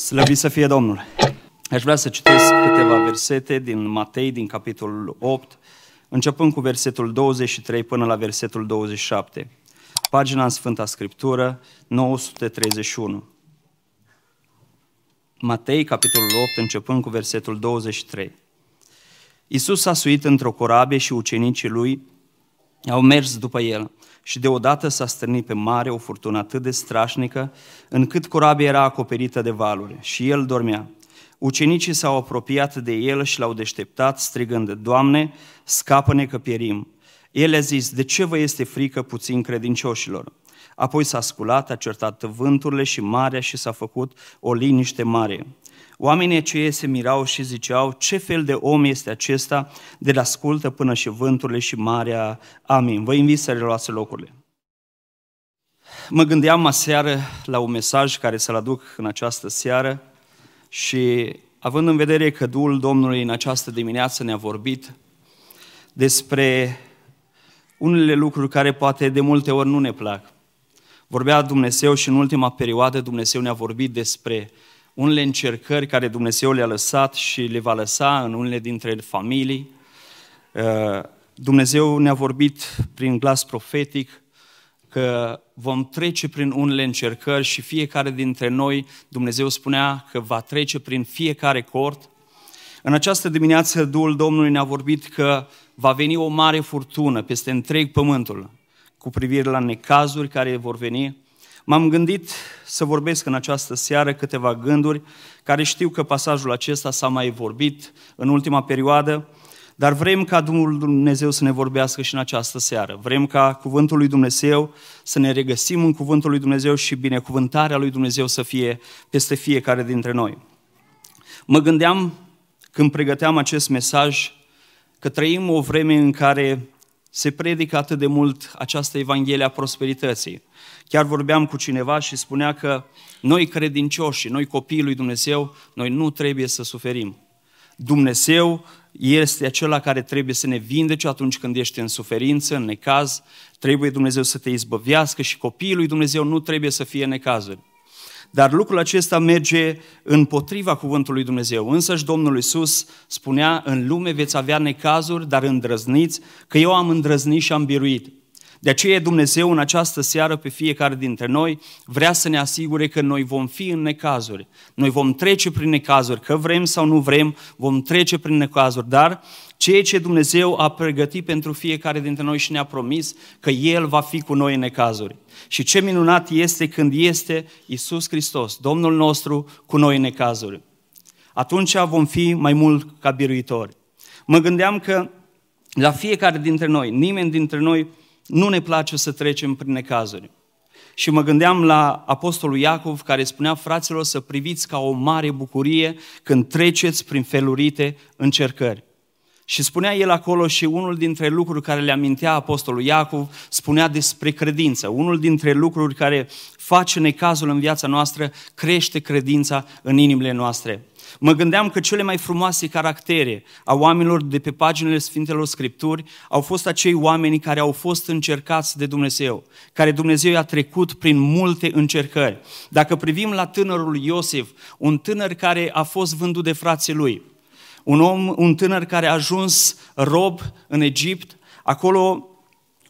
Slăvit să fie Domnul! Aș vrea să citesc câteva versete din Matei, din capitolul 8, începând cu versetul 23 până la versetul 27. Pagina în Sfânta Scriptură, 931. Matei, capitolul 8, începând cu versetul 23. Iisus a suit într-o corabie și ucenicii lui au mers după el și deodată s-a stârnit pe mare o furtună atât de strașnică, încât corabia era acoperită de valuri și el dormea. Ucenicii s-au apropiat de el și l-au deșteptat, strigând, Doamne, scapă-ne că pierim. El a zis, de ce vă este frică puțin credincioșilor? Apoi s-a sculat, a certat vânturile și marea și s-a făcut o liniște mare. Oamenii aceia se mirau și ziceau, ce fel de om este acesta de la ascultă până și vânturile și marea. Amin. Vă invit să reluați locurile. Mă gândeam aseară la un mesaj care să-l aduc în această seară și având în vedere că Duhul Domnului în această dimineață ne-a vorbit despre unele lucruri care poate de multe ori nu ne plac. Vorbea Dumnezeu și în ultima perioadă Dumnezeu ne-a vorbit despre unele încercări care Dumnezeu le-a lăsat și le va lăsa în unele dintre familii. Uh, Dumnezeu ne-a vorbit prin glas profetic că vom trece prin unele încercări și fiecare dintre noi, Dumnezeu spunea că va trece prin fiecare cort. În această dimineață, Duhul Domnului ne-a vorbit că va veni o mare furtună peste întreg pământul cu privire la necazuri care vor veni, M-am gândit să vorbesc în această seară câteva gânduri, care știu că pasajul acesta s-a mai vorbit în ultima perioadă, dar vrem ca Dumnezeu Dumnezeu să ne vorbească și în această seară. Vrem ca Cuvântul lui Dumnezeu să ne regăsim în Cuvântul lui Dumnezeu și binecuvântarea lui Dumnezeu să fie peste fiecare dintre noi. Mă gândeam când pregăteam acest mesaj că trăim o vreme în care se predică atât de mult această Evanghelie a prosperității. Chiar vorbeam cu cineva și spunea că noi credincioși, noi copiii lui Dumnezeu, noi nu trebuie să suferim. Dumnezeu este acela care trebuie să ne vindece atunci când ești în suferință, în necaz, trebuie Dumnezeu să te izbăvească și copiii lui Dumnezeu nu trebuie să fie necazuri. Dar lucrul acesta merge împotriva cuvântului Dumnezeu. Însăși Domnul Iisus spunea, în lume veți avea necazuri, dar îndrăzniți, că eu am îndrăznit și am biruit. De aceea Dumnezeu în această seară pe fiecare dintre noi vrea să ne asigure că noi vom fi în necazuri. Noi vom trece prin necazuri, că vrem sau nu vrem, vom trece prin necazuri, dar ceea ce Dumnezeu a pregătit pentru fiecare dintre noi și ne-a promis că El va fi cu noi în necazuri. Și ce minunat este când este Isus Hristos, Domnul nostru, cu noi în necazuri. Atunci vom fi mai mult ca biruitori. Mă gândeam că la fiecare dintre noi, nimeni dintre noi nu ne place să trecem prin necazuri. Și mă gândeam la Apostolul Iacov care spunea fraților să priviți ca o mare bucurie când treceți prin felurite încercări. Și spunea el acolo și unul dintre lucruri care le amintea Apostolul Iacov spunea despre credință. Unul dintre lucruri care face necazul în viața noastră crește credința în inimile noastre. Mă gândeam că cele mai frumoase caractere a oamenilor de pe paginile Sfintelor Scripturi au fost acei oameni care au fost încercați de Dumnezeu, care Dumnezeu i-a trecut prin multe încercări. Dacă privim la tânărul Iosif, un tânăr care a fost vândut de frații lui, un om, un tânăr care a ajuns rob în Egipt, acolo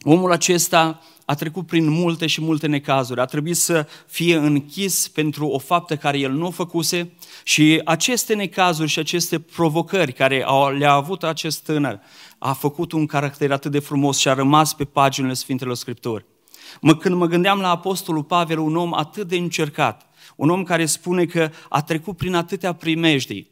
omul acesta a trecut prin multe și multe necazuri, a trebuit să fie închis pentru o faptă care el nu o făcuse și aceste necazuri și aceste provocări care le-a avut acest tânăr a făcut un caracter atât de frumos și a rămas pe paginile Sfintelor Scripturi. Mă, când mă gândeam la Apostolul Pavel, un om atât de încercat, un om care spune că a trecut prin atâtea primejdii,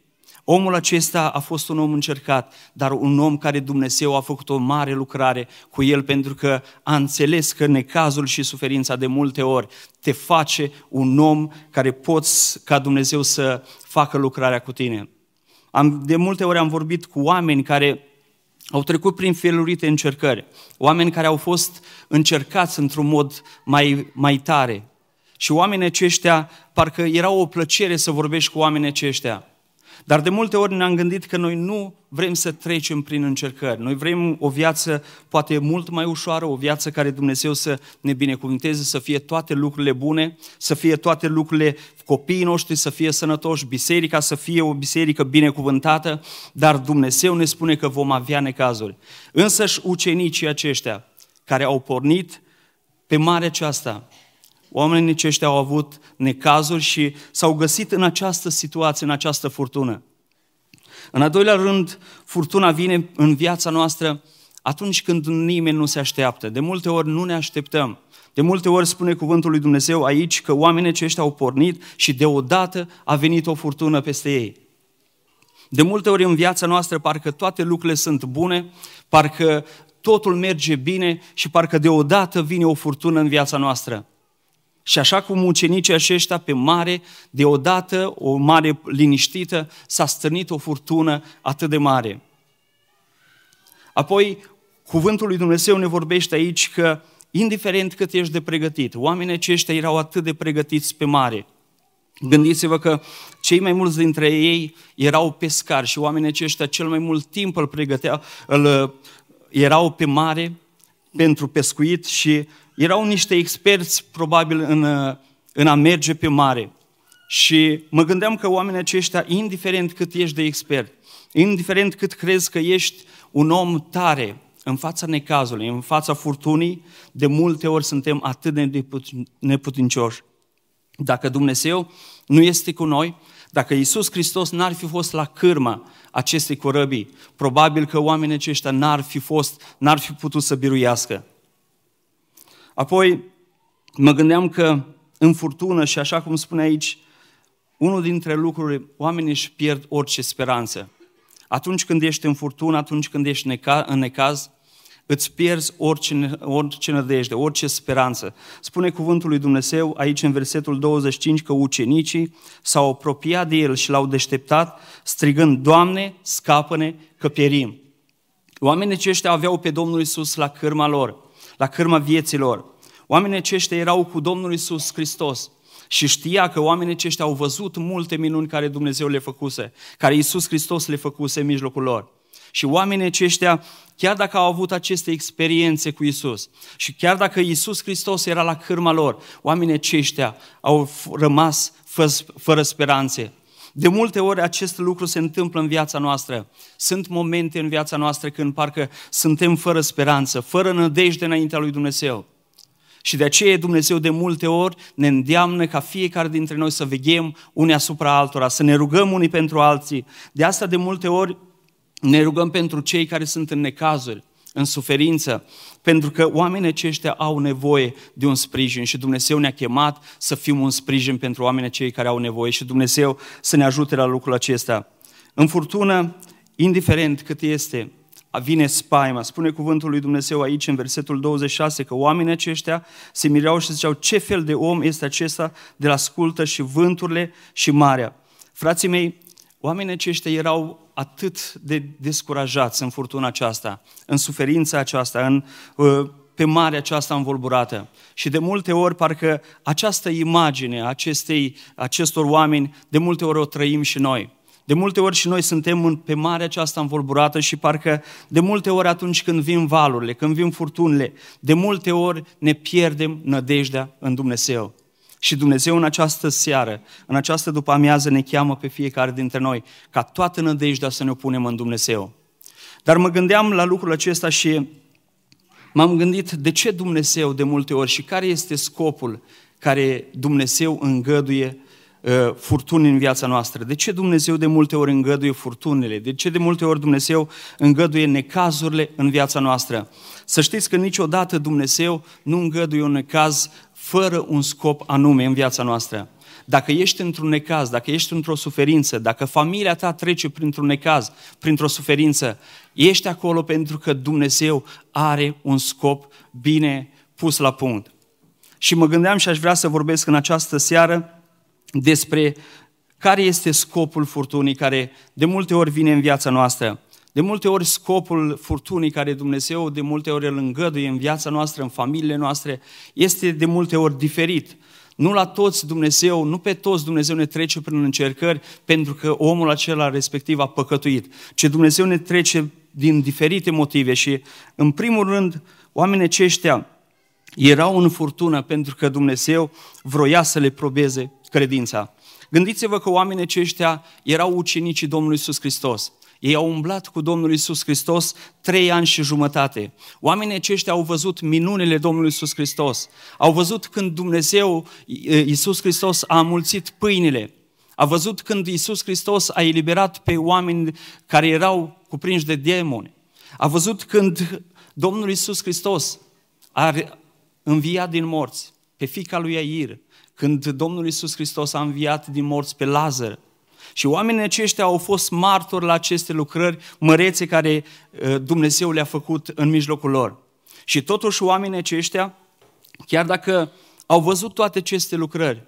Omul acesta a fost un om încercat, dar un om care Dumnezeu a făcut o mare lucrare cu el pentru că a înțeles că necazul și suferința de multe ori te face un om care poți ca Dumnezeu să facă lucrarea cu tine. Am, de multe ori am vorbit cu oameni care au trecut prin felurite încercări, oameni care au fost încercați într-un mod mai, mai tare. Și oamenii aceștia, parcă era o plăcere să vorbești cu oamenii aceștia. Dar de multe ori ne-am gândit că noi nu vrem să trecem prin încercări. Noi vrem o viață poate mult mai ușoară, o viață care Dumnezeu să ne binecuvânteze, să fie toate lucrurile bune, să fie toate lucrurile copiii noștri să fie sănătoși, biserica să fie o biserică binecuvântată, dar Dumnezeu ne spune că vom avea necazuri. Însăși ucenicii aceștia care au pornit pe mare aceasta, Oamenii aceștia au avut necazuri și s-au găsit în această situație, în această furtună. În al doilea rând, furtuna vine în viața noastră atunci când nimeni nu se așteaptă. De multe ori nu ne așteptăm. De multe ori spune cuvântul lui Dumnezeu aici că oamenii aceștia au pornit și deodată a venit o furtună peste ei. De multe ori în viața noastră parcă toate lucrurile sunt bune, parcă totul merge bine și parcă deodată vine o furtună în viața noastră. Și așa cum ucenicii aceștia pe mare, deodată, o mare liniștită, s-a stârnit o furtună atât de mare. Apoi, cuvântul lui Dumnezeu ne vorbește aici că, indiferent cât ești de pregătit, oamenii aceștia erau atât de pregătiți pe mare. Gândiți-vă că cei mai mulți dintre ei erau pescari și oamenii aceștia cel mai mult timp îl pregăteau, îl, erau pe mare pentru pescuit și erau niște experți probabil în, în a merge pe mare. Și mă gândeam că oamenii aceștia, indiferent cât ești de expert, indiferent cât crezi că ești un om tare în fața necazului, în fața furtunii, de multe ori suntem atât de neputincioși. Dacă Dumnezeu nu este cu noi, dacă Isus Hristos n-ar fi fost la cârma acestei corăbii, probabil că oamenii aceștia n-ar fi fost, n-ar fi putut să biruiască. Apoi mă gândeam că în furtună și așa cum spune aici, unul dintre lucruri, oamenii își pierd orice speranță. Atunci când ești în furtună, atunci când ești în necaz, îți pierzi orice, orice nădejde, orice speranță. Spune cuvântul lui Dumnezeu aici în versetul 25 că ucenicii s-au apropiat de el și l-au deșteptat strigând, Doamne, scapă-ne că pierim. Oamenii aceștia aveau pe Domnul Isus la cârma lor la cârma vieților. Oamenii aceștia erau cu Domnul Isus Hristos și știa că oamenii aceștia au văzut multe minuni care Dumnezeu le făcuse, care Isus Hristos le făcuse în mijlocul lor. Și oamenii aceștia, chiar dacă au avut aceste experiențe cu Isus și chiar dacă Isus Hristos era la cârma lor, oamenii aceștia au rămas fără speranțe. De multe ori acest lucru se întâmplă în viața noastră. Sunt momente în viața noastră când parcă suntem fără speranță, fără nădejde înaintea lui Dumnezeu. Și de aceea Dumnezeu de multe ori ne îndeamnă ca fiecare dintre noi să veghem unii asupra altora, să ne rugăm unii pentru alții. De asta de multe ori ne rugăm pentru cei care sunt în necazuri, în suferință, pentru că oamenii aceștia au nevoie de un sprijin și Dumnezeu ne-a chemat să fim un sprijin pentru oamenii cei care au nevoie și Dumnezeu să ne ajute la lucrul acesta. În furtună, indiferent cât este, vine spaima. Spune cuvântul lui Dumnezeu aici în versetul 26 că oamenii aceștia se mirau și ziceau ce fel de om este acesta de la ascultă și vânturile și marea. Frații mei, oamenii aceștia erau atât de descurajați în furtuna aceasta, în suferința aceasta, în, uh, pe marea aceasta învolburată. Și de multe ori, parcă această imagine acestei, acestor oameni, de multe ori o trăim și noi. De multe ori și noi suntem în, pe marea aceasta învolburată și parcă de multe ori atunci când vin valurile, când vin furtunile, de multe ori ne pierdem nădejdea în Dumnezeu. Și Dumnezeu în această seară, în această după amiază ne cheamă pe fiecare dintre noi ca toată nădejdea să ne punem în Dumnezeu. Dar mă gândeam la lucrul acesta și m-am gândit de ce Dumnezeu de multe ori și care este scopul care Dumnezeu îngăduie uh, furtuni în viața noastră. De ce Dumnezeu de multe ori îngăduie furtunile? De ce de multe ori Dumnezeu îngăduie necazurile în viața noastră? Să știți că niciodată Dumnezeu nu îngăduie un necaz fără un scop anume în viața noastră. Dacă ești într-un necaz, dacă ești într-o suferință, dacă familia ta trece printr-un necaz, printr-o suferință, ești acolo pentru că Dumnezeu are un scop bine pus la punct. Și mă gândeam și aș vrea să vorbesc în această seară despre care este scopul furtunii care de multe ori vine în viața noastră. De multe ori scopul furtunii care Dumnezeu de multe ori îl îngăduie în viața noastră, în familiile noastre, este de multe ori diferit. Nu la toți Dumnezeu, nu pe toți Dumnezeu ne trece prin încercări pentru că omul acela respectiv a păcătuit, ci Dumnezeu ne trece din diferite motive și, în primul rând, oamenii aceștia erau în furtună pentru că Dumnezeu vroia să le probeze credința. Gândiți-vă că oamenii aceștia erau ucenicii Domnului Iisus Hristos. Ei au umblat cu Domnul Isus Hristos trei ani și jumătate. Oamenii aceștia au văzut minunile Domnului Isus Hristos. Au văzut când Dumnezeu, Isus Hristos, a mulțit pâinile. A văzut când Isus Hristos a eliberat pe oameni care erau cuprinși de demoni. A văzut când Domnul Isus Hristos a înviat din morți pe fica lui Air, când Domnul Isus Hristos a înviat din morți pe Lazar, și oamenii aceștia au fost martori la aceste lucrări mărețe care uh, Dumnezeu le-a făcut în mijlocul lor. Și totuși oamenii aceștia, chiar dacă au văzut toate aceste lucrări,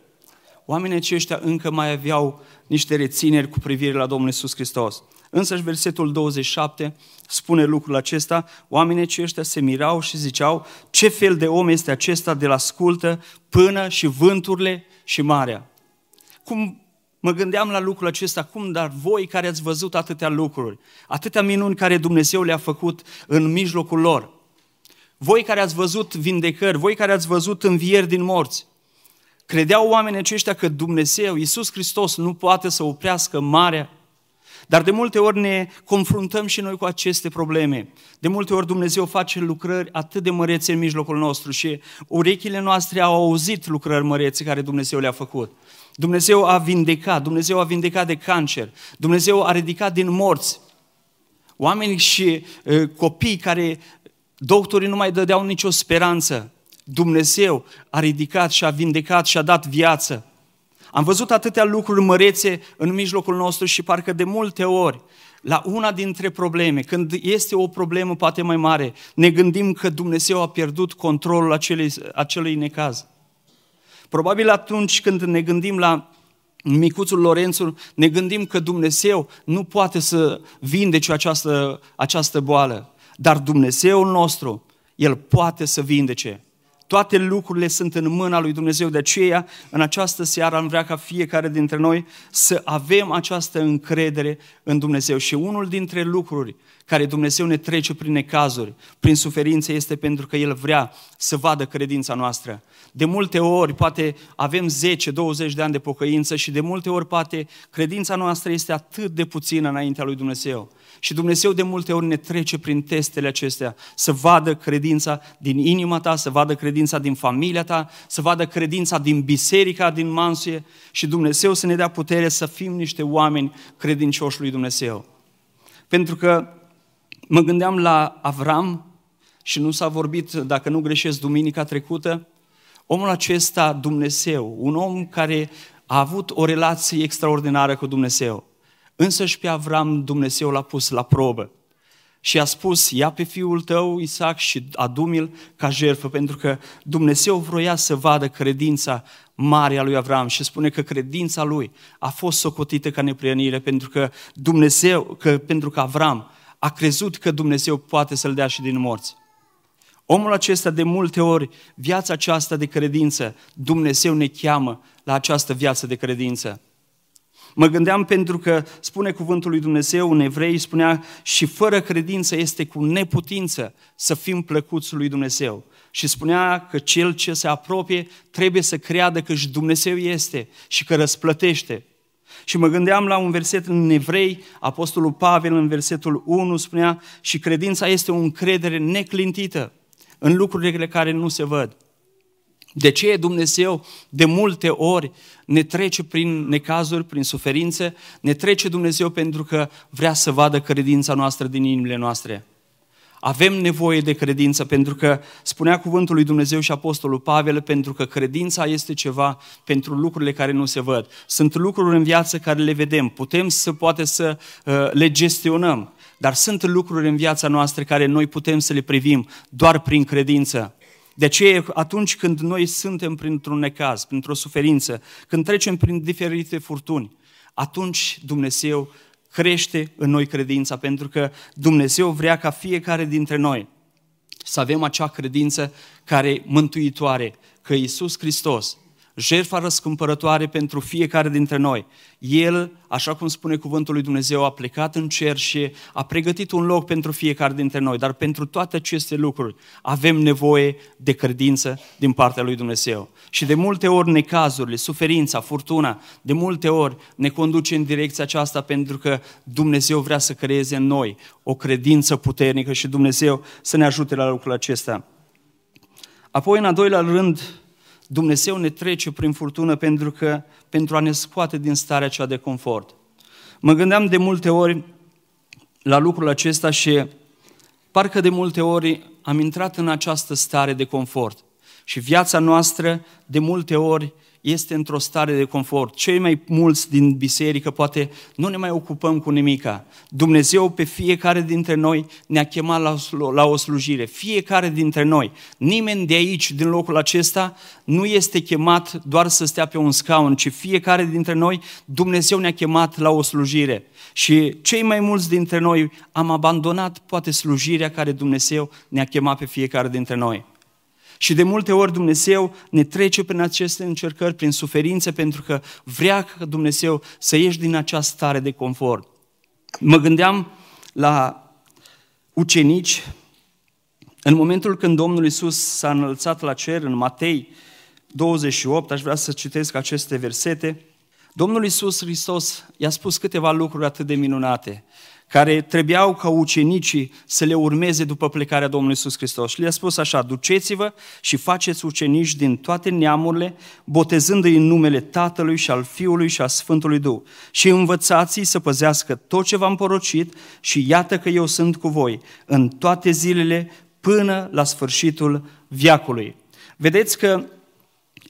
oamenii aceștia încă mai aveau niște rețineri cu privire la Domnul Isus Hristos. Însă și versetul 27 spune lucrul acesta, oamenii aceștia se mirau și ziceau, ce fel de om este acesta de la scultă până și vânturile și marea. Cum mă gândeam la lucrul acesta, cum, dar voi care ați văzut atâtea lucruri, atâtea minuni care Dumnezeu le-a făcut în mijlocul lor, voi care ați văzut vindecări, voi care ați văzut învieri din morți, credeau oamenii aceștia că Dumnezeu, Iisus Hristos, nu poate să oprească marea dar de multe ori ne confruntăm și noi cu aceste probleme. De multe ori Dumnezeu face lucrări atât de mărețe în mijlocul nostru și urechile noastre au auzit lucrări mărețe care Dumnezeu le-a făcut. Dumnezeu a vindecat, Dumnezeu a vindecat de cancer, Dumnezeu a ridicat din morți. Oameni și uh, copii care doctorii nu mai dădeau nicio speranță. Dumnezeu a ridicat și a vindecat și a dat viață. Am văzut atâtea lucruri mărețe în mijlocul nostru și parcă de multe ori, la una dintre probleme, când este o problemă poate mai mare, ne gândim că Dumnezeu a pierdut controlul acelui, acelui necaz. Probabil atunci când ne gândim la micuțul Lorențul, ne gândim că Dumnezeu nu poate să vindece această, această boală, dar Dumnezeul nostru, El poate să vindece. Toate lucrurile sunt în mâna lui Dumnezeu, de aceea în această seară am vrea ca fiecare dintre noi să avem această încredere în Dumnezeu. Și unul dintre lucruri care Dumnezeu ne trece prin necazuri, prin suferințe, este pentru că El vrea să vadă credința noastră. De multe ori, poate avem 10-20 de ani de pocăință și de multe ori, poate, credința noastră este atât de puțină înaintea lui Dumnezeu. Și Dumnezeu de multe ori ne trece prin testele acestea, să vadă credința din inima ta, să vadă credința din familia ta, să vadă credința din biserica din Mansuie și Dumnezeu să ne dea putere să fim niște oameni credincioși lui Dumnezeu. Pentru că mă gândeam la Avram și nu s-a vorbit, dacă nu greșesc, duminica trecută, omul acesta, Dumnezeu, un om care a avut o relație extraordinară cu Dumnezeu. Însă și pe Avram Dumnezeu l-a pus la probă și a spus, ia pe fiul tău Isaac și adu-mi-l ca jertfă, pentru că Dumnezeu vroia să vadă credința mare a lui Avram și spune că credința lui a fost socotită ca neprienire pentru că Dumnezeu, că, pentru că Avram a crezut că Dumnezeu poate să-l dea și din morți. Omul acesta de multe ori, viața aceasta de credință, Dumnezeu ne cheamă la această viață de credință. Mă gândeam pentru că spune cuvântul lui Dumnezeu în evrei, spunea și fără credință este cu neputință să fim plăcuți lui Dumnezeu. Și spunea că cel ce se apropie trebuie să creadă că și Dumnezeu este și că răsplătește. Și mă gândeam la un verset în evrei, Apostolul Pavel în versetul 1 spunea și credința este o încredere neclintită în lucrurile care nu se văd. De ce Dumnezeu de multe ori ne trece prin necazuri, prin suferințe? Ne trece Dumnezeu pentru că vrea să vadă credința noastră din inimile noastre. Avem nevoie de credință pentru că spunea cuvântul lui Dumnezeu și Apostolul Pavel, pentru că credința este ceva pentru lucrurile care nu se văd. Sunt lucruri în viață care le vedem, putem să poate să uh, le gestionăm, dar sunt lucruri în viața noastră care noi putem să le privim doar prin credință. De aceea, atunci când noi suntem printr-un necaz, printr-o suferință, când trecem prin diferite furtuni, atunci Dumnezeu crește în noi credința, pentru că Dumnezeu vrea ca fiecare dintre noi să avem acea credință care mântuitoare, că Iisus Hristos jertfa răscumpărătoare pentru fiecare dintre noi. El, așa cum spune cuvântul lui Dumnezeu, a plecat în cer și a pregătit un loc pentru fiecare dintre noi, dar pentru toate aceste lucruri avem nevoie de credință din partea lui Dumnezeu. Și de multe ori necazurile, suferința, furtuna, de multe ori ne conduce în direcția aceasta pentru că Dumnezeu vrea să creeze în noi o credință puternică și Dumnezeu să ne ajute la lucrul acesta. Apoi, în a doilea rând, Dumnezeu ne trece prin furtună pentru, că, pentru a ne scoate din starea cea de confort. Mă gândeam de multe ori la lucrul acesta și parcă de multe ori am intrat în această stare de confort. Și viața noastră de multe ori este într-o stare de confort. Cei mai mulți din biserică poate nu ne mai ocupăm cu nimica. Dumnezeu pe fiecare dintre noi ne-a chemat la, la o slujire. Fiecare dintre noi. Nimeni de aici, din locul acesta, nu este chemat doar să stea pe un scaun, ci fiecare dintre noi, Dumnezeu ne-a chemat la o slujire. Și cei mai mulți dintre noi am abandonat poate slujirea care Dumnezeu ne-a chemat pe fiecare dintre noi. Și de multe ori Dumnezeu ne trece prin aceste încercări, prin suferințe, pentru că vrea ca Dumnezeu să ieși din această stare de confort. Mă gândeam la ucenici, în momentul când Domnul Isus s-a înălțat la cer, în Matei 28, aș vrea să citesc aceste versete, Domnul Isus Hristos i-a spus câteva lucruri atât de minunate care trebuiau ca ucenicii să le urmeze după plecarea Domnului Isus Hristos. Și le-a spus așa, duceți-vă și faceți ucenici din toate neamurile, botezându-i în numele Tatălui și al Fiului și al Sfântului Duh. Și învățați-i să păzească tot ce v-am porocit și iată că eu sunt cu voi în toate zilele până la sfârșitul viacului. Vedeți că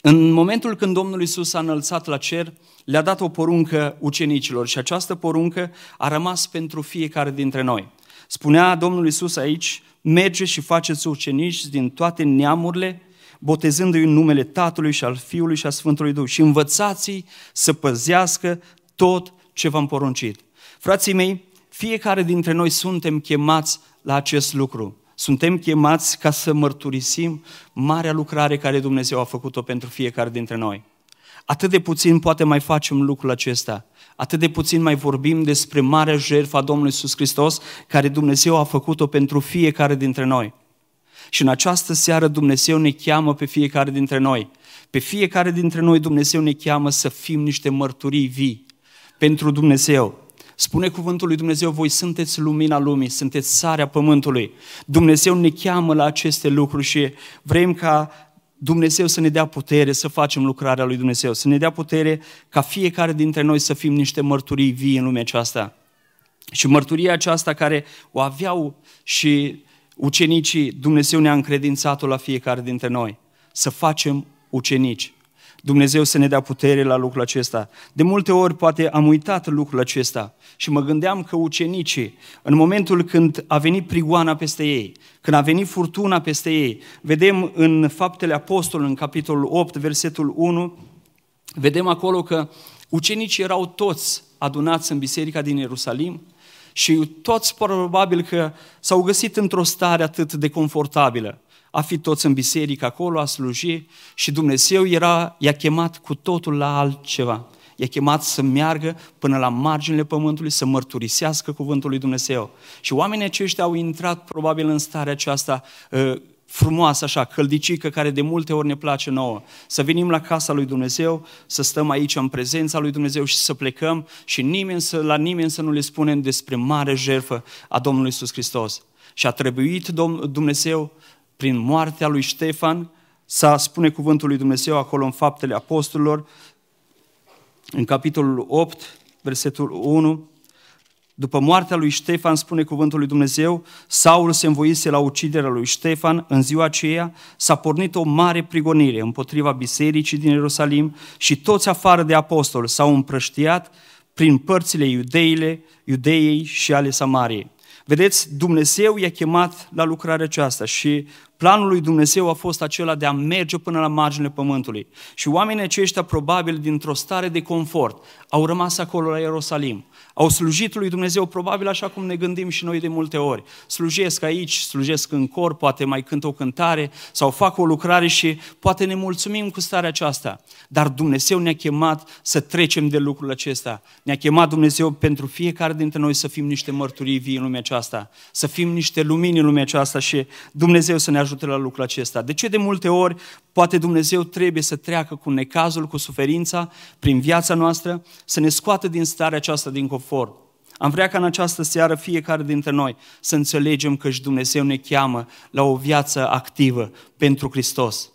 în momentul când Domnul Isus s-a înălțat la cer, le-a dat o poruncă ucenicilor și această poruncă a rămas pentru fiecare dintre noi. Spunea Domnul Isus aici, merge și faceți ucenici din toate neamurile, botezându-i în numele Tatălui și al Fiului și al Sfântului Duh și învățați să păzească tot ce v-am poruncit. Frații mei, fiecare dintre noi suntem chemați la acest lucru. Suntem chemați ca să mărturisim marea lucrare care Dumnezeu a făcut-o pentru fiecare dintre noi. Atât de puțin poate mai facem lucrul acesta. Atât de puțin mai vorbim despre marea jertfă a Domnului Iisus Hristos, care Dumnezeu a făcut-o pentru fiecare dintre noi. Și în această seară Dumnezeu ne cheamă pe fiecare dintre noi. Pe fiecare dintre noi Dumnezeu ne cheamă să fim niște mărturii vii pentru Dumnezeu. Spune cuvântul lui Dumnezeu, voi sunteți lumina lumii, sunteți sarea pământului. Dumnezeu ne cheamă la aceste lucruri și vrem ca Dumnezeu să ne dea putere să facem lucrarea lui Dumnezeu, să ne dea putere ca fiecare dintre noi să fim niște mărturii vii în lumea aceasta. Și mărturia aceasta care o aveau și ucenicii, Dumnezeu ne-a încredințat-o la fiecare dintre noi. Să facem ucenici. Dumnezeu să ne dea putere la lucrul acesta. De multe ori poate am uitat lucrul acesta și mă gândeam că ucenicii, în momentul când a venit prigoana peste ei, când a venit furtuna peste ei, vedem în Faptele Apostolului, în capitolul 8, versetul 1, vedem acolo că ucenicii erau toți adunați în biserica din Ierusalim și toți probabil că s-au găsit într-o stare atât de confortabilă a fi toți în biserică acolo, a sluji și Dumnezeu era, i-a chemat cu totul la altceva. I-a chemat să meargă până la marginile pământului, să mărturisească cuvântul lui Dumnezeu. Și oamenii aceștia au intrat probabil în starea aceasta uh, frumoasă, așa, căldicică, care de multe ori ne place nouă. Să venim la casa lui Dumnezeu, să stăm aici în prezența lui Dumnezeu și să plecăm și nimeni să, la nimeni să nu le spunem despre mare jertfă a Domnului Iisus Hristos. Și a trebuit Dumnezeu prin moartea lui Ștefan, să spune cuvântul lui Dumnezeu acolo în Faptele Apostolilor, în capitolul 8, versetul 1, după moartea lui Ștefan, spune cuvântul lui Dumnezeu, Saul se învoise la uciderea lui Ștefan, în ziua aceea s-a pornit o mare prigonire împotriva bisericii din Ierusalim și toți afară de apostoli s-au împrăștiat prin părțile iudeile, iudeiei și ale Samariei. Vedeți, Dumnezeu i-a chemat la lucrarea aceasta și Planul lui Dumnezeu a fost acela de a merge până la marginile pământului. Și oamenii aceștia, probabil dintr-o stare de confort, au rămas acolo la Ierusalim. Au slujit lui Dumnezeu, probabil așa cum ne gândim și noi de multe ori. Slujesc aici, slujesc în cor, poate mai cânt o cântare sau fac o lucrare și poate ne mulțumim cu starea aceasta. Dar Dumnezeu ne-a chemat să trecem de lucrul acesta. Ne-a chemat Dumnezeu pentru fiecare dintre noi să fim niște mărturii vii în lumea aceasta, să fim niște lumini în lumea aceasta și Dumnezeu să ne ajute la lucrul acesta. De ce de multe ori poate Dumnezeu trebuie să treacă cu necazul, cu suferința prin viața noastră, să ne scoată din starea aceasta din confort? Am vrea ca în această seară fiecare dintre noi să înțelegem că și Dumnezeu ne cheamă la o viață activă pentru Hristos.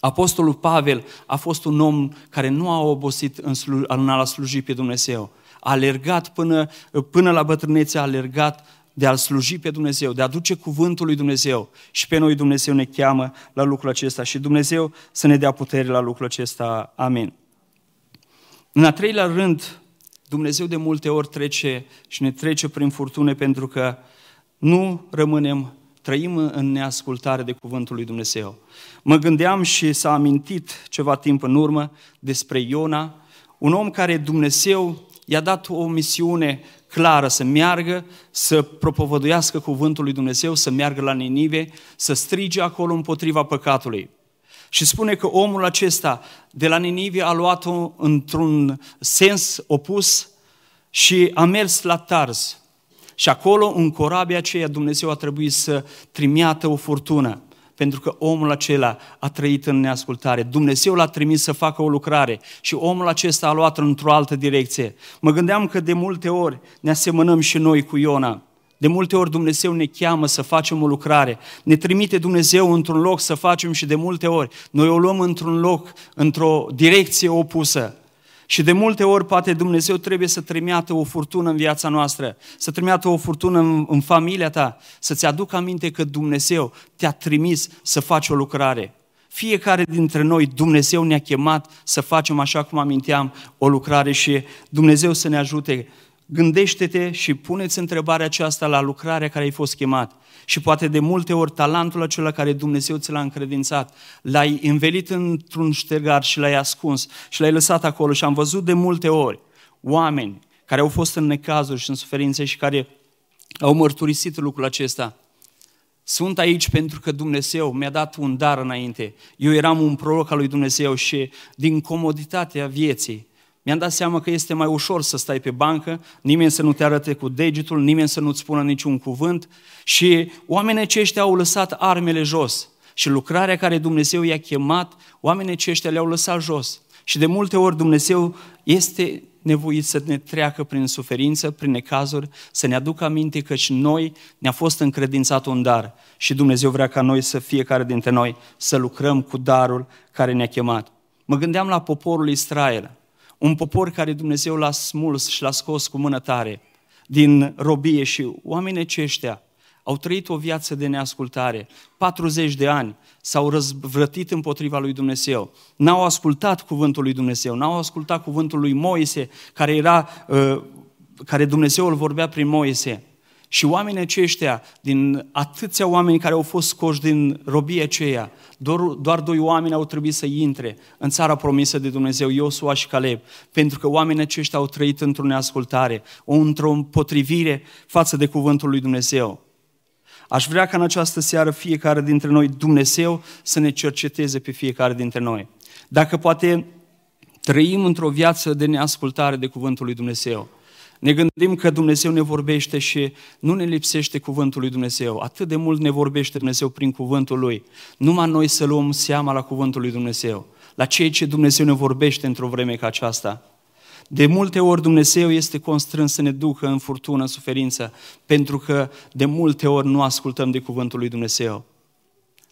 Apostolul Pavel a fost un om care nu a obosit în, slu- în a sluji pe Dumnezeu. A alergat până, până la bătrânețe, a alergat de a-L sluji pe Dumnezeu, de a duce cuvântul lui Dumnezeu. Și pe noi Dumnezeu ne cheamă la lucrul acesta și Dumnezeu să ne dea putere la lucrul acesta. Amin. În a treilea rând, Dumnezeu de multe ori trece și ne trece prin furtune pentru că nu rămânem, trăim în neascultare de cuvântul lui Dumnezeu. Mă gândeam și s-a amintit ceva timp în urmă despre Iona, un om care Dumnezeu i-a dat o misiune clară să meargă, să propovăduiască cuvântul lui Dumnezeu, să meargă la Ninive, să strige acolo împotriva păcatului. Și spune că omul acesta de la Ninive a luat-o într-un sens opus și a mers la Tarz. Și acolo, în corabia aceea, Dumnezeu a trebuit să trimiată o furtună pentru că omul acela a trăit în neascultare. Dumnezeu l-a trimis să facă o lucrare și omul acesta a luat într-o altă direcție. Mă gândeam că de multe ori ne asemănăm și noi cu Iona. De multe ori Dumnezeu ne cheamă să facem o lucrare, ne trimite Dumnezeu într-un loc să facem și de multe ori noi o luăm într-un loc, într-o direcție opusă. Și de multe ori poate Dumnezeu trebuie să trimiată o furtună în viața noastră, să trimiată o furtună în, în familia ta, să-ți aducă aminte că Dumnezeu te-a trimis să faci o lucrare. Fiecare dintre noi, Dumnezeu ne-a chemat să facem, așa cum aminteam, o lucrare și Dumnezeu să ne ajute. Gândește-te și puneți întrebarea aceasta la lucrarea care ai fost chemat și poate de multe ori talentul acela care Dumnezeu ți l-a încredințat, l-ai învelit într-un ștergar și l-ai ascuns și l-ai lăsat acolo și am văzut de multe ori oameni care au fost în necazuri și în suferințe și care au mărturisit lucrul acesta. Sunt aici pentru că Dumnezeu mi-a dat un dar înainte. Eu eram un proroc al lui Dumnezeu și din comoditatea vieții mi-am dat seama că este mai ușor să stai pe bancă, nimeni să nu te arate cu degetul, nimeni să nu-ți spună niciun cuvânt și oamenii aceștia au lăsat armele jos și lucrarea care Dumnezeu i-a chemat, oamenii aceștia le-au lăsat jos. Și de multe ori Dumnezeu este nevoit să ne treacă prin suferință, prin necazuri, să ne aducă aminte că și noi ne-a fost încredințat un dar și Dumnezeu vrea ca noi să fiecare dintre noi să lucrăm cu darul care ne-a chemat. Mă gândeam la poporul Israel. Un popor care Dumnezeu l-a smuls și l-a scos cu mână tare din robie și oamenii aceștia au trăit o viață de neascultare. 40 de ani s-au răzvrătit împotriva lui Dumnezeu. N-au ascultat cuvântul lui Dumnezeu, n-au ascultat cuvântul lui Moise, care, era, uh, care Dumnezeu îl vorbea prin Moise. Și oamenii aceștia, din atâția oameni care au fost scoși din robie aceea, doar, doar doi oameni au trebuit să intre în țara promisă de Dumnezeu, Iosua și Caleb, pentru că oamenii aceștia au trăit într-o neascultare, într-o împotrivire față de cuvântul lui Dumnezeu. Aș vrea ca în această seară fiecare dintre noi, Dumnezeu, să ne cerceteze pe fiecare dintre noi. Dacă poate trăim într-o viață de neascultare de cuvântul lui Dumnezeu, ne gândim că Dumnezeu ne vorbește și nu ne lipsește cuvântul lui Dumnezeu. Atât de mult ne vorbește Dumnezeu prin cuvântul lui. Numai noi să luăm seama la cuvântul lui Dumnezeu, la ceea ce Dumnezeu ne vorbește într-o vreme ca aceasta. De multe ori Dumnezeu este constrâns să ne ducă în furtună, în suferință, pentru că de multe ori nu ascultăm de cuvântul lui Dumnezeu.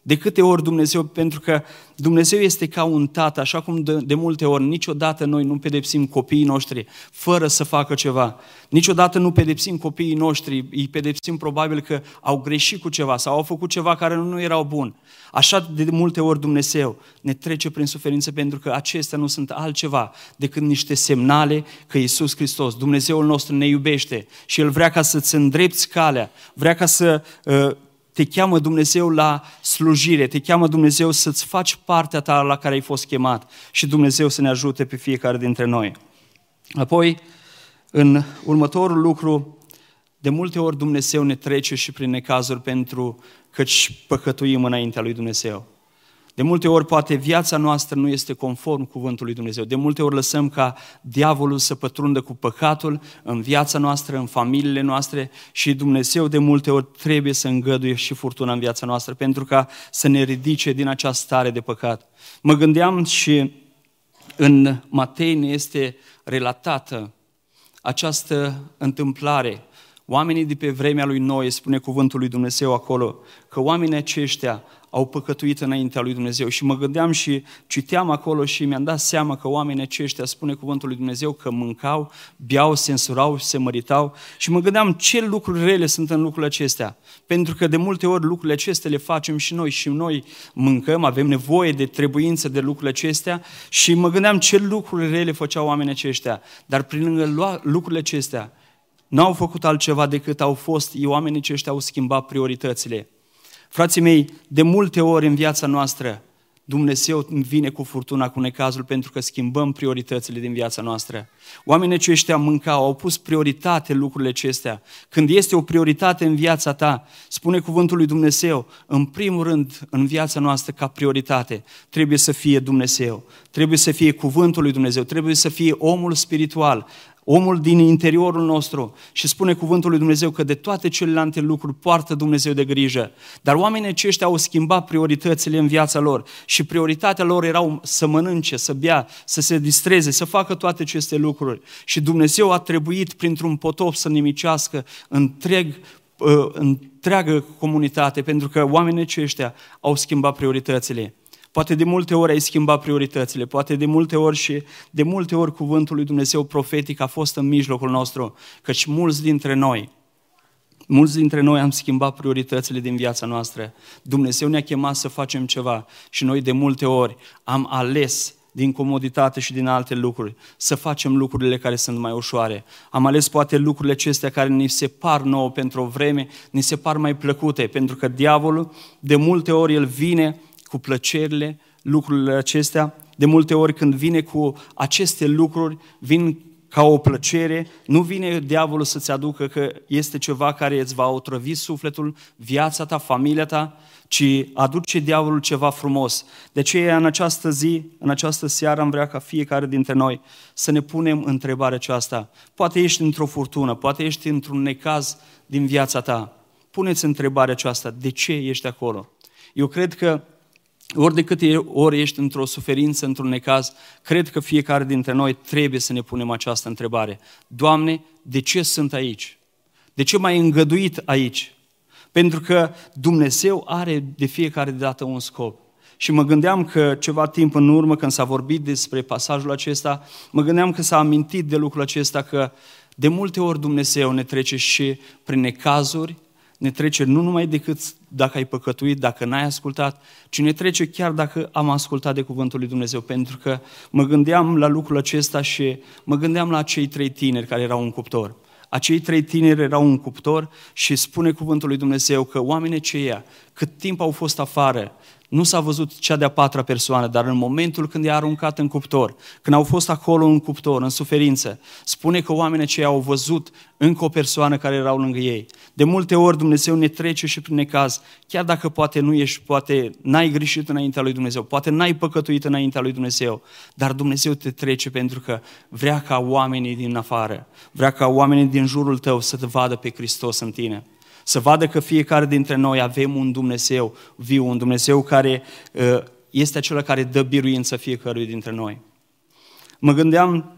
De câte ori Dumnezeu, pentru că Dumnezeu este ca un tată, așa cum de, de multe ori niciodată noi nu pedepsim copiii noștri fără să facă ceva. Niciodată nu pedepsim copiii noștri, îi pedepsim probabil că au greșit cu ceva sau au făcut ceva care nu erau bun. Așa de multe ori Dumnezeu ne trece prin suferință pentru că acestea nu sunt altceva decât niște semnale că Iisus Hristos, Dumnezeul nostru ne iubește și El vrea ca să-ți îndrepți calea, vrea ca să uh, te cheamă Dumnezeu la slujire, te cheamă Dumnezeu să-ți faci partea ta la care ai fost chemat și Dumnezeu să ne ajute pe fiecare dintre noi. Apoi, în următorul lucru, de multe ori Dumnezeu ne trece și prin necazuri pentru căci păcătuim înaintea lui Dumnezeu. De multe ori poate viața noastră nu este conform cuvântului Dumnezeu. De multe ori lăsăm ca diavolul să pătrundă cu păcatul în viața noastră, în familiile noastre și Dumnezeu de multe ori trebuie să îngăduie și furtuna în viața noastră pentru ca să ne ridice din această stare de păcat. Mă gândeam și în Matei ne este relatată această întâmplare. Oamenii de pe vremea lui Noe, spune cuvântul lui Dumnezeu acolo, că oamenii aceștia au păcătuit înaintea lui Dumnezeu. Și mă gândeam și citeam acolo și mi-am dat seama că oamenii aceștia, spune cuvântul lui Dumnezeu, că mâncau, beau, se însurau, se măritau. Și mă gândeam ce lucruri rele sunt în lucrurile acestea. Pentru că de multe ori lucrurile acestea le facem și noi. Și noi mâncăm, avem nevoie de trebuință de lucrurile acestea. Și mă gândeam ce lucruri rele făceau oamenii aceștia. Dar prin lângă lucrurile acestea, n-au făcut altceva decât au fost, oamenii aceștia au schimbat prioritățile. Frații mei, de multe ori în viața noastră, Dumnezeu vine cu furtuna, cu necazul, pentru că schimbăm prioritățile din viața noastră. Oamenii aceștia mâncau, au pus prioritate lucrurile acestea. Când este o prioritate în viața ta, spune cuvântul lui Dumnezeu, în primul rând, în viața noastră, ca prioritate, trebuie să fie Dumnezeu, trebuie să fie cuvântul lui Dumnezeu, trebuie să fie omul spiritual, omul din interiorul nostru și spune cuvântul lui Dumnezeu că de toate celelalte lucruri poartă Dumnezeu de grijă. Dar oamenii aceștia au schimbat prioritățile în viața lor și prioritatea lor erau să mănânce, să bea, să se distreze, să facă toate aceste lucruri. Și Dumnezeu a trebuit printr-un potop să nimicească întreg uh, întreagă comunitate, pentru că oamenii aceștia au schimbat prioritățile. Poate de multe ori ai schimbat prioritățile, poate de multe ori și de multe ori cuvântul lui Dumnezeu profetic a fost în mijlocul nostru, căci mulți dintre noi, mulți dintre noi am schimbat prioritățile din viața noastră. Dumnezeu ne-a chemat să facem ceva și noi de multe ori am ales din comoditate și din alte lucruri, să facem lucrurile care sunt mai ușoare. Am ales poate lucrurile acestea care ni se par nouă pentru o vreme, ni se par mai plăcute, pentru că diavolul de multe ori el vine cu plăcerile, lucrurile acestea. De multe ori când vine cu aceste lucruri, vin ca o plăcere, nu vine diavolul să-ți aducă că este ceva care îți va otrăvi sufletul, viața ta, familia ta, ci aduce diavolul ceva frumos. De aceea în această zi, în această seară am vrea ca fiecare dintre noi să ne punem întrebarea aceasta. Poate ești într-o furtună, poate ești într-un necaz din viața ta. Puneți întrebarea aceasta, de ce ești acolo? Eu cred că ori de câte ori ești într-o suferință, într-un necaz, cred că fiecare dintre noi trebuie să ne punem această întrebare. Doamne, de ce sunt aici? De ce m-ai îngăduit aici? Pentru că Dumnezeu are de fiecare dată un scop. Și mă gândeam că ceva timp în urmă, când s-a vorbit despre pasajul acesta, mă gândeam că s-a amintit de lucrul acesta că de multe ori Dumnezeu ne trece și prin necazuri, ne trece nu numai decât dacă ai păcătuit, dacă n-ai ascultat, ci ne trece chiar dacă am ascultat de Cuvântul lui Dumnezeu. Pentru că mă gândeam la lucrul acesta și mă gândeam la cei trei tineri care erau în cuptor. Acei trei tineri erau un cuptor și spune cuvântul lui Dumnezeu că oamenii aceia, cât timp au fost afară, nu s-a văzut cea de-a patra persoană, dar în momentul când i-a aruncat în cuptor, când au fost acolo în cuptor, în suferință, spune că oamenii aceia au văzut încă o persoană care erau lângă ei. De multe ori Dumnezeu ne trece și prin necaz, chiar dacă poate nu ești, poate n-ai greșit înaintea lui Dumnezeu, poate n-ai păcătuit înaintea lui Dumnezeu, dar Dumnezeu te trece pentru că vrea ca oamenii din afară, vrea ca oamenii din jurul tău să te vadă pe Hristos în tine să vadă că fiecare dintre noi avem un Dumnezeu viu, un Dumnezeu care uh, este acela care dă biruință fiecărui dintre noi. Mă gândeam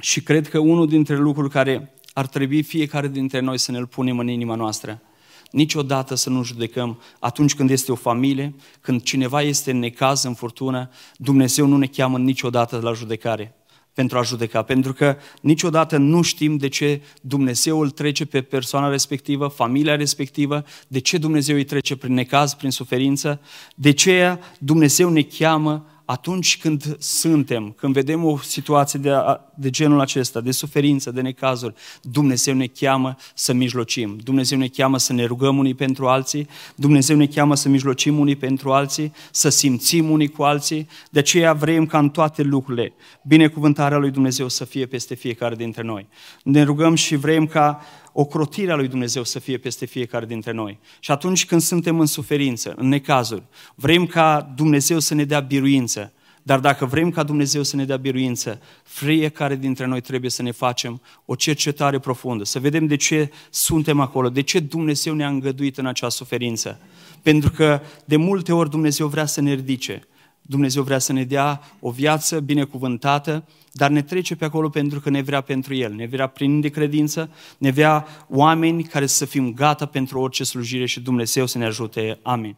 și cred că unul dintre lucruri care ar trebui fiecare dintre noi să ne-l punem în inima noastră, niciodată să nu judecăm atunci când este o familie, când cineva este în necaz, în furtună, Dumnezeu nu ne cheamă niciodată la judecare pentru a judeca, pentru că niciodată nu știm de ce Dumnezeu îl trece pe persoana respectivă, familia respectivă, de ce Dumnezeu îi trece prin necaz, prin suferință, de ce Dumnezeu ne cheamă atunci când suntem, când vedem o situație de, de genul acesta, de suferință, de necazuri, Dumnezeu ne cheamă să mijlocim. Dumnezeu ne cheamă să ne rugăm unii pentru alții, Dumnezeu ne cheamă să mijlocim unii pentru alții, să simțim unii cu alții. De aceea vrem ca în toate lucrurile binecuvântarea lui Dumnezeu să fie peste fiecare dintre noi. Ne rugăm și vrem ca ocrotirea lui Dumnezeu să fie peste fiecare dintre noi. Și atunci când suntem în suferință, în necazuri, vrem ca Dumnezeu să ne dea biruință. Dar dacă vrem ca Dumnezeu să ne dea biruință, fiecare dintre noi trebuie să ne facem o cercetare profundă, să vedem de ce suntem acolo, de ce Dumnezeu ne-a îngăduit în acea suferință. Pentru că de multe ori Dumnezeu vrea să ne ridice, Dumnezeu vrea să ne dea o viață binecuvântată, dar ne trece pe acolo pentru că ne vrea pentru El, ne vrea prin de credință, ne vrea oameni care să fim gata pentru orice slujire și Dumnezeu să ne ajute. Amin.